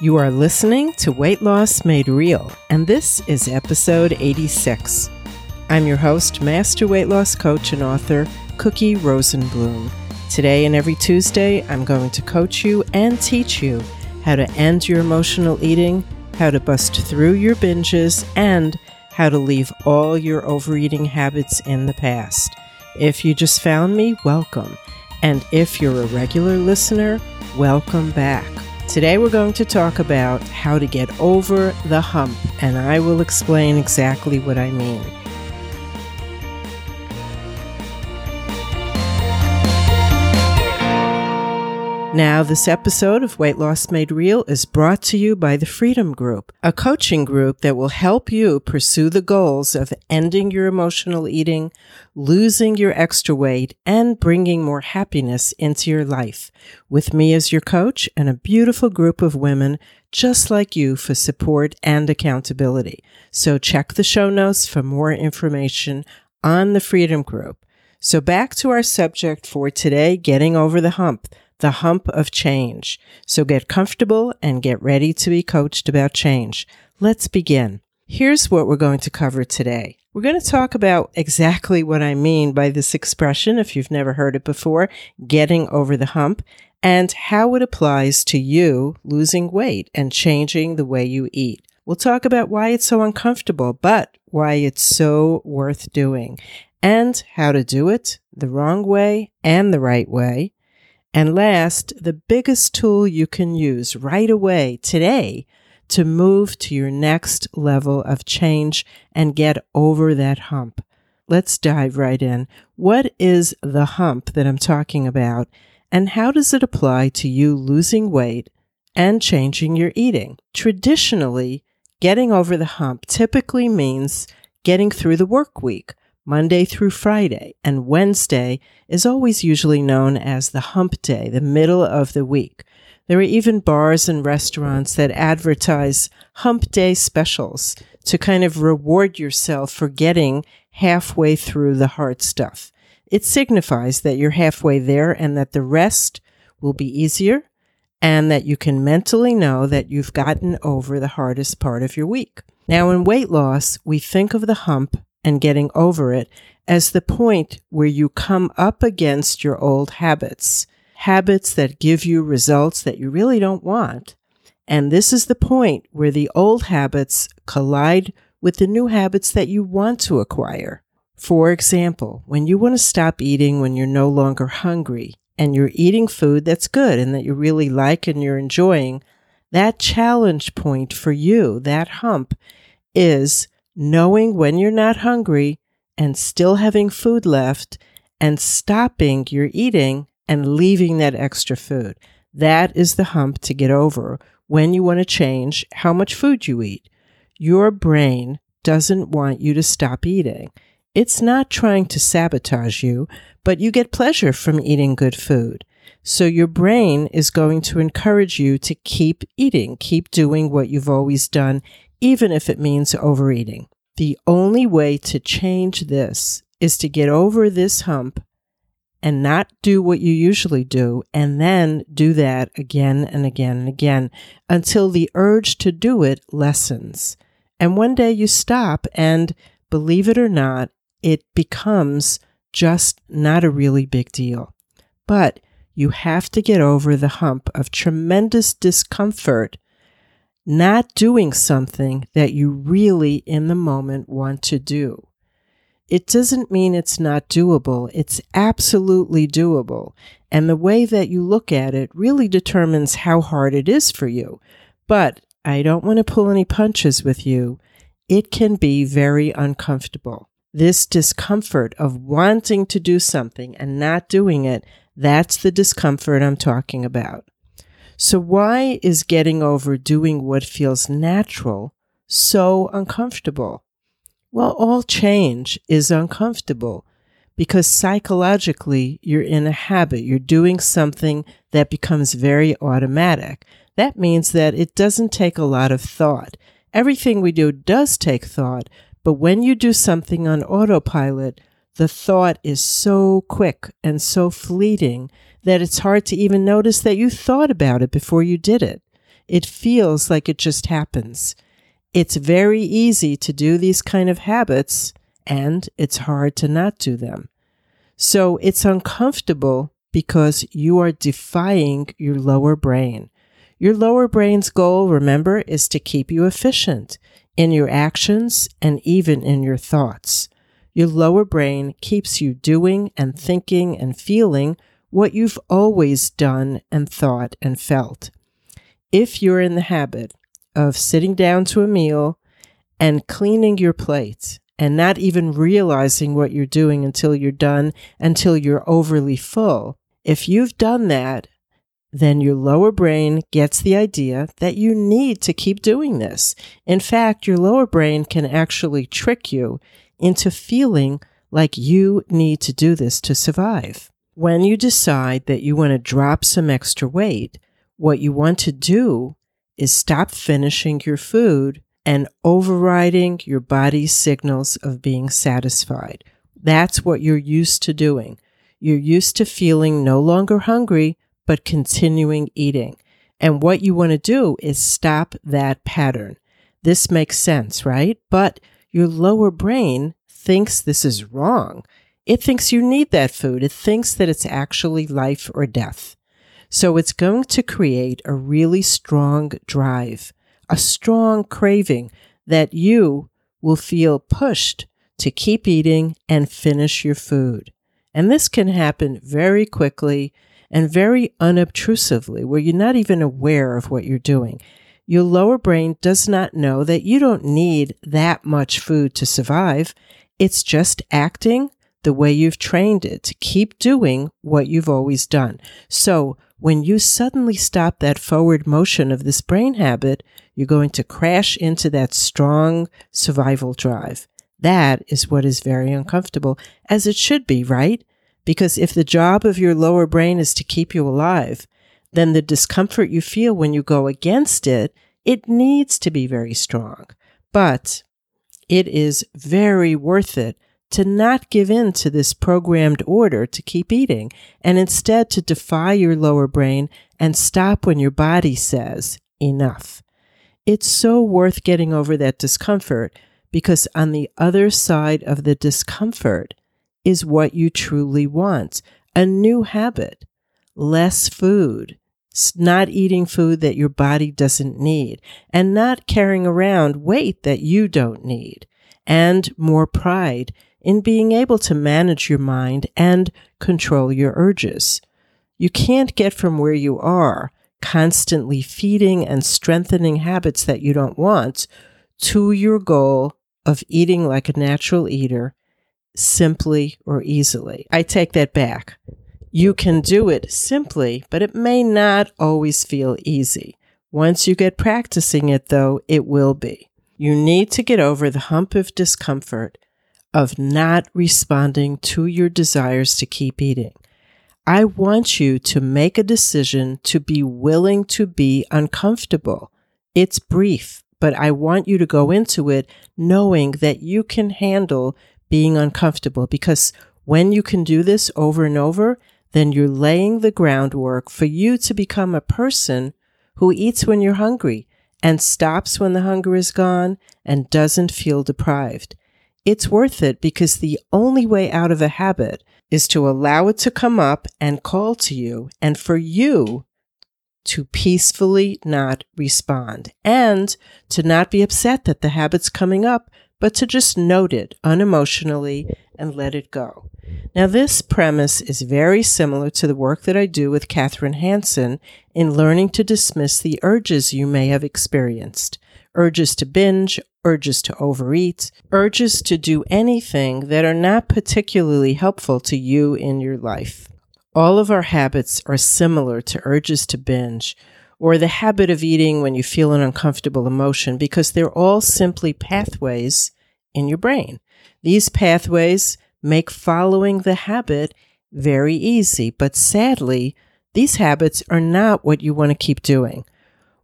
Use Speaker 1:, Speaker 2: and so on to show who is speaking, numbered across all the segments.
Speaker 1: You are listening to Weight Loss Made Real, and this is episode 86. I'm your host, Master Weight Loss Coach and author, Cookie Rosenblum. Today and every Tuesday, I'm going to coach you and teach you how to end your emotional eating, how to bust through your binges, and how to leave all your overeating habits in the past. If you just found me, welcome. And if you're a regular listener, welcome back. Today we're going to talk about how to get over the hump, and I will explain exactly what I mean. Now, this episode of Weight Loss Made Real is brought to you by the Freedom Group, a coaching group that will help you pursue the goals of ending your emotional eating, losing your extra weight, and bringing more happiness into your life. With me as your coach and a beautiful group of women just like you for support and accountability. So check the show notes for more information on the Freedom Group. So back to our subject for today, getting over the hump the hump of change. So get comfortable and get ready to be coached about change. Let's begin. Here's what we're going to cover today. We're going to talk about exactly what I mean by this expression, if you've never heard it before, getting over the hump, and how it applies to you losing weight and changing the way you eat. We'll talk about why it's so uncomfortable, but why it's so worth doing, and how to do it the wrong way and the right way, and last, the biggest tool you can use right away today to move to your next level of change and get over that hump. Let's dive right in. What is the hump that I'm talking about, and how does it apply to you losing weight and changing your eating? Traditionally, getting over the hump typically means getting through the work week Monday through Friday, and Wednesday is always usually known as the hump day, the middle of the week. There are even bars and restaurants that advertise hump day specials to kind of reward yourself for getting halfway through the hard stuff. It signifies that you're halfway there and that the rest will be easier and that you can mentally know that you've gotten over the hardest part of your week. Now, in weight loss, we think of the hump and getting over it as the point where you come up against your old habits, habits that give you results that you really don't want. And this is the point where the old habits collide with the new habits that you want to acquire. For example, when you want to stop eating when you're no longer hungry and you're eating food that's good and that you really like and you're enjoying, that challenge point for you, that hump, is knowing when you're not hungry and still having food left and stopping your eating and leaving that extra food. That is the hump to get over when you want to change how much food you eat. Your brain doesn't want you to stop eating. It's not trying to sabotage you, but you get pleasure from eating good food. So your brain is going to encourage you to keep eating, keep doing what you've always done, even if it means overeating. The only way to change this is to get over this hump and not do what you usually do, and then do that again and again and again until the urge to do it lessens. And one day you stop, and believe it or not, it becomes just not a really big deal. But you have to get over the hump of tremendous discomfort not doing something that you really in the moment want to do. It doesn't mean it's not doable. It's absolutely doable. And the way that you look at it really determines how hard it is for you. But I don't want to pull any punches with you. It can be very uncomfortable. This discomfort of wanting to do something and not doing it, that's the discomfort I'm talking about. So, why is getting over doing what feels natural so uncomfortable? Well, all change is uncomfortable because psychologically you're in a habit. You're doing something that becomes very automatic. That means that it doesn't take a lot of thought. Everything we do does take thought, but when you do something on autopilot, the thought is so quick and so fleeting that it's hard to even notice that you thought about it before you did it. it feels like it just happens. It's very easy to do these kind of habits and it's hard to not do them. So it's uncomfortable because you are defying your lower brain. Your lower brain's goal, remember, is to keep you efficient in your actions and even in your thoughts. Your lower brain keeps you doing and thinking and feeling what you've always done and thought and felt. If you're in the habit of sitting down to a meal and cleaning your plate and not even realizing what you're doing until you're done, until you're overly full, if you've done that, then your lower brain gets the idea that you need to keep doing this. In fact, your lower brain can actually trick you into feeling like you need to do this to survive. When you decide that you want to drop some extra weight, what you want to do is stop finishing your food and overriding your body's signals of being satisfied. That's what you're used to doing. You're used to feeling no longer hungry, but continuing eating. And what you want to do is stop that pattern. This makes sense, right? But your lower brain thinks this is wrong. It thinks you need that food. It thinks that it's actually life or death. So it's going to create a really strong drive, a strong craving that you will feel pushed to keep eating and finish your food. And this can happen very quickly and very unobtrusively, where you're not even aware of what you're doing. Your lower brain does not know that you don't need that much food to survive. It's just acting the way you've trained it to keep doing what you've always done. So when you suddenly stop that forward motion of this brain habit, you're going to crash into that strong survival drive. That is what is very uncomfortable, as it should be, right? Because if the job of your lower brain is to keep you alive, then the discomfort you feel when you go against it, it needs to be very strong. But it is very worth it to not give in to this programmed order to keep eating and instead to defy your lower brain and stop when your body says enough. It's so worth getting over that discomfort because on the other side of the discomfort is what you truly want a new habit, less food, not eating food that your body doesn't need, and not carrying around weight that you don't need, and more pride in being able to manage your mind and control your urges. You can't get from where you are, constantly feeding and strengthening habits that you don't want, to your goal of eating like a natural eater simply or easily. I take that back. You can do it simply, but it may not always feel easy. Once you get practicing it, though, it will be. You need to get over the hump of discomfort of not responding to your desires to keep eating. I want you to make a decision to be willing to be uncomfortable. It's brief, but I want you to go into it knowing that you can handle being uncomfortable because when you can do this over and over, then you're laying the groundwork for you to become a person who eats when you're hungry and stops when the hunger is gone and doesn't feel deprived. It's worth it because the only way out of a habit is to allow it to come up and call to you and for you to peacefully not respond and to not be upset that the habit's coming up but to just note it unemotionally and let it go. Now, this premise is very similar to the work that I do with Kathryn Hansen in learning to dismiss the urges you may have experienced urges to binge, urges to overeat, urges to do anything that are not particularly helpful to you in your life. All of our habits are similar to urges to binge or the habit of eating when you feel an uncomfortable emotion because they're all simply pathways in your brain. These pathways make following the habit very easy, but sadly, these habits are not what you want to keep doing.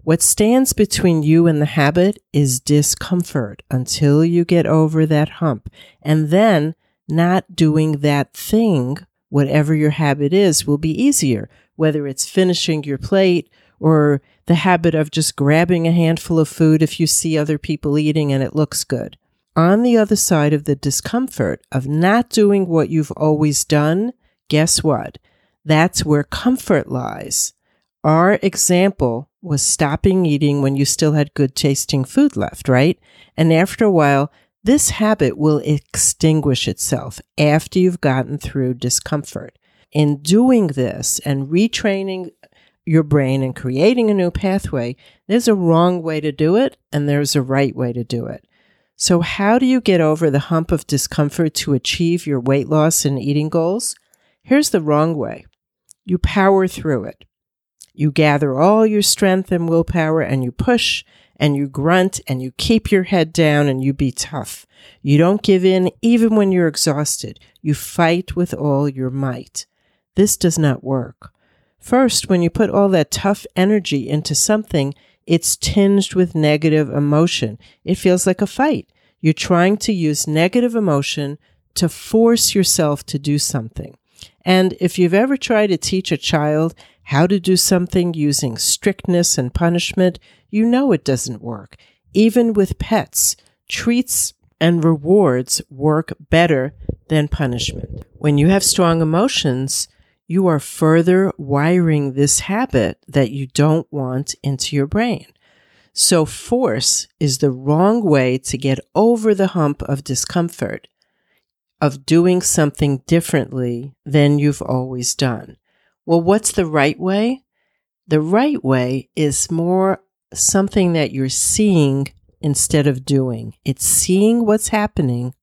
Speaker 1: What stands between you and the habit is discomfort until you get over that hump. And then not doing that thing, whatever your habit is, will be easier, whether it's finishing your plate or the habit of just grabbing a handful of food if you see other people eating and it looks good. On the other side of the discomfort of not doing what you've always done, guess what? That's where comfort lies. Our example was stopping eating when you still had good tasting food left, right? And after a while, this habit will extinguish itself after you've gotten through discomfort. In doing this and retraining your brain and creating a new pathway, there's a wrong way to do it and there's a right way to do it. So, how do you get over the hump of discomfort to achieve your weight loss and eating goals? Here's the wrong way you power through it. You gather all your strength and willpower and you push and you grunt and you keep your head down and you be tough. You don't give in even when you're exhausted. You fight with all your might. This does not work. First, when you put all that tough energy into something, it's tinged with negative emotion. It feels like a fight. You're trying to use negative emotion to force yourself to do something. And if you've ever tried to teach a child how to do something using strictness and punishment, you know it doesn't work. Even with pets, treats and rewards work better than punishment. When you have strong emotions, you are further wiring this habit that you don't want into your brain. So, force is the wrong way to get over the hump of discomfort of doing something differently than you've always done. Well, what's the right way? The right way is more something that you're seeing instead of doing. It's seeing what's happening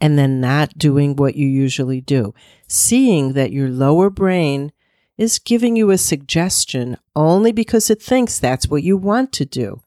Speaker 1: and then not doing what you usually do. Seeing that your lower brain is giving you a suggestion only because it thinks that's what you want to do.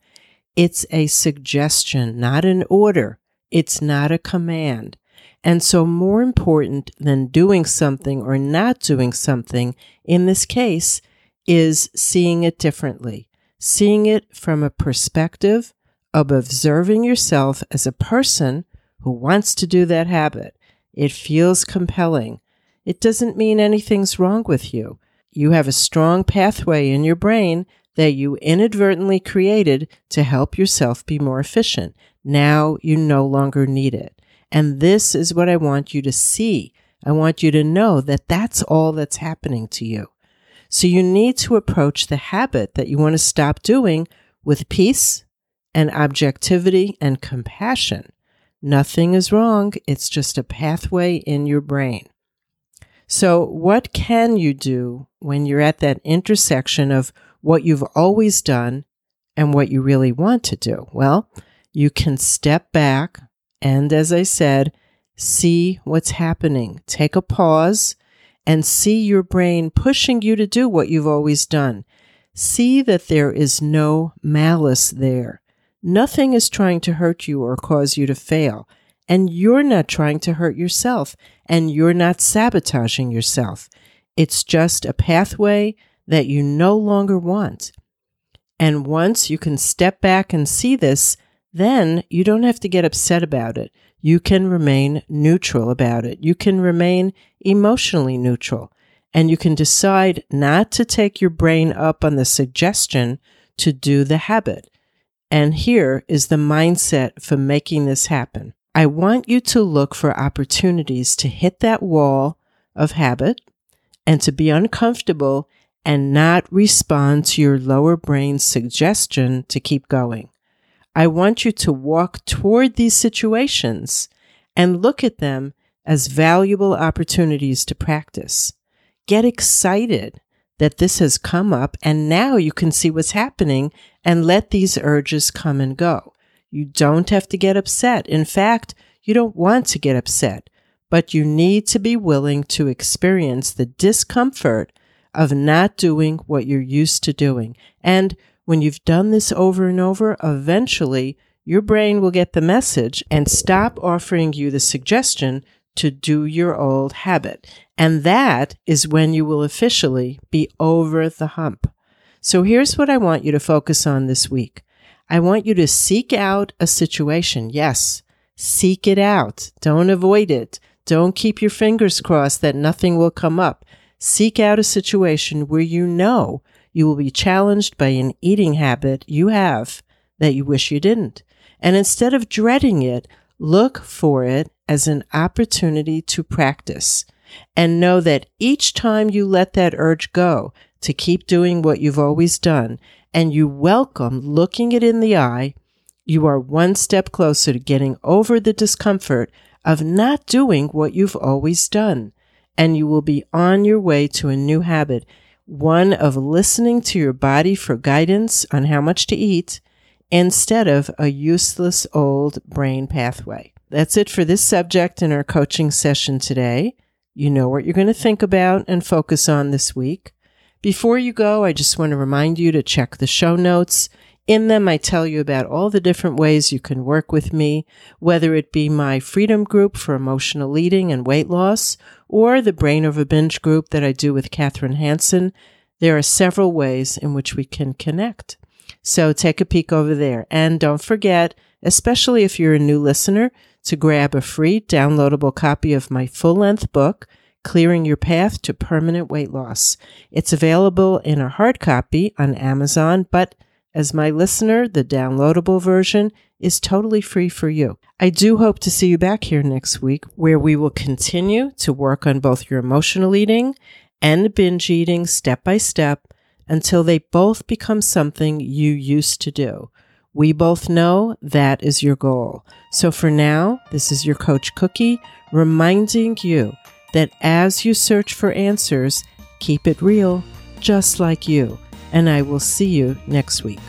Speaker 1: It's a suggestion, not an order. It's not a command. And so, more important than doing something or not doing something in this case is seeing it differently, seeing it from a perspective of observing yourself as a person who wants to do that habit. It feels compelling. It doesn't mean anything's wrong with you. You have a strong pathway in your brain that you inadvertently created to help yourself be more efficient. Now you no longer need it. And this is what I want you to see. I want you to know that that's all that's happening to you. So you need to approach the habit that you want to stop doing with peace and objectivity and compassion. Nothing is wrong. It's just a pathway in your brain. So, what can you do when you're at that intersection of what you've always done and what you really want to do? Well, you can step back and, as I said, see what's happening. Take a pause and see your brain pushing you to do what you've always done. See that there is no malice there. Nothing is trying to hurt you or cause you to fail. And you're not trying to hurt yourself and you're not sabotaging yourself. It's just a pathway that you no longer want. And once you can step back and see this, then you don't have to get upset about it. You can remain neutral about it. You can remain emotionally neutral. And you can decide not to take your brain up on the suggestion to do the habit. And here is the mindset for making this happen. I want you to look for opportunities to hit that wall of habit and to be uncomfortable and not respond to your lower brain's suggestion to keep going. I want you to walk toward these situations and look at them as valuable opportunities to practice. Get excited that this has come up and now you can see what's happening and let these urges come and go. You don't have to get upset. In fact, you don't want to get upset, but you need to be willing to experience the discomfort of not doing what you're used to doing. And when you've done this over and over, eventually your brain will get the message and stop offering you the suggestion to do your old habit. And that is when you will officially be over the hump. So here's what I want you to focus on this week. I want you to seek out a situation. Yes, seek it out. Don't avoid it. Don't keep your fingers crossed that nothing will come up. Seek out a situation where you know you will be challenged by an eating habit you have that you wish you didn't. And instead of dreading it, look for it as an opportunity to practice and know that each time you let that urge go to keep doing what you've always done and you welcome looking it in the eye, you are one step closer to getting over the discomfort of not doing what you've always done. And you will be on your way to a new habit, one of listening to your body for guidance on how much to eat instead of a useless old brain pathway. That's it for this subject in our coaching session today. You know what you're going to think about and focus on this week. Before you go, I just want to remind you to check the show notes. In them, I tell you about all the different ways you can work with me, whether it be my Freedom Group for emotional eating and weight loss, or the Brain over Binge group that I do with Kathryn Hansen. There are several ways in which we can connect. So take a peek over there. And don't forget, especially if you're a new listener, to grab a free downloadable copy of my full length book, Clearing Your Path to Permanent Weight Loss. It's available in a hard copy on Amazon, but as my listener, the downloadable version is totally free for you. I do hope to see you back here next week where we will continue to work on both your emotional eating and binge eating step by step until they both become something you used to do. We both know that is your goal. So for now, this is your coach Cookie reminding you that as you search for answers, keep it real, just like you. And I will see you next week.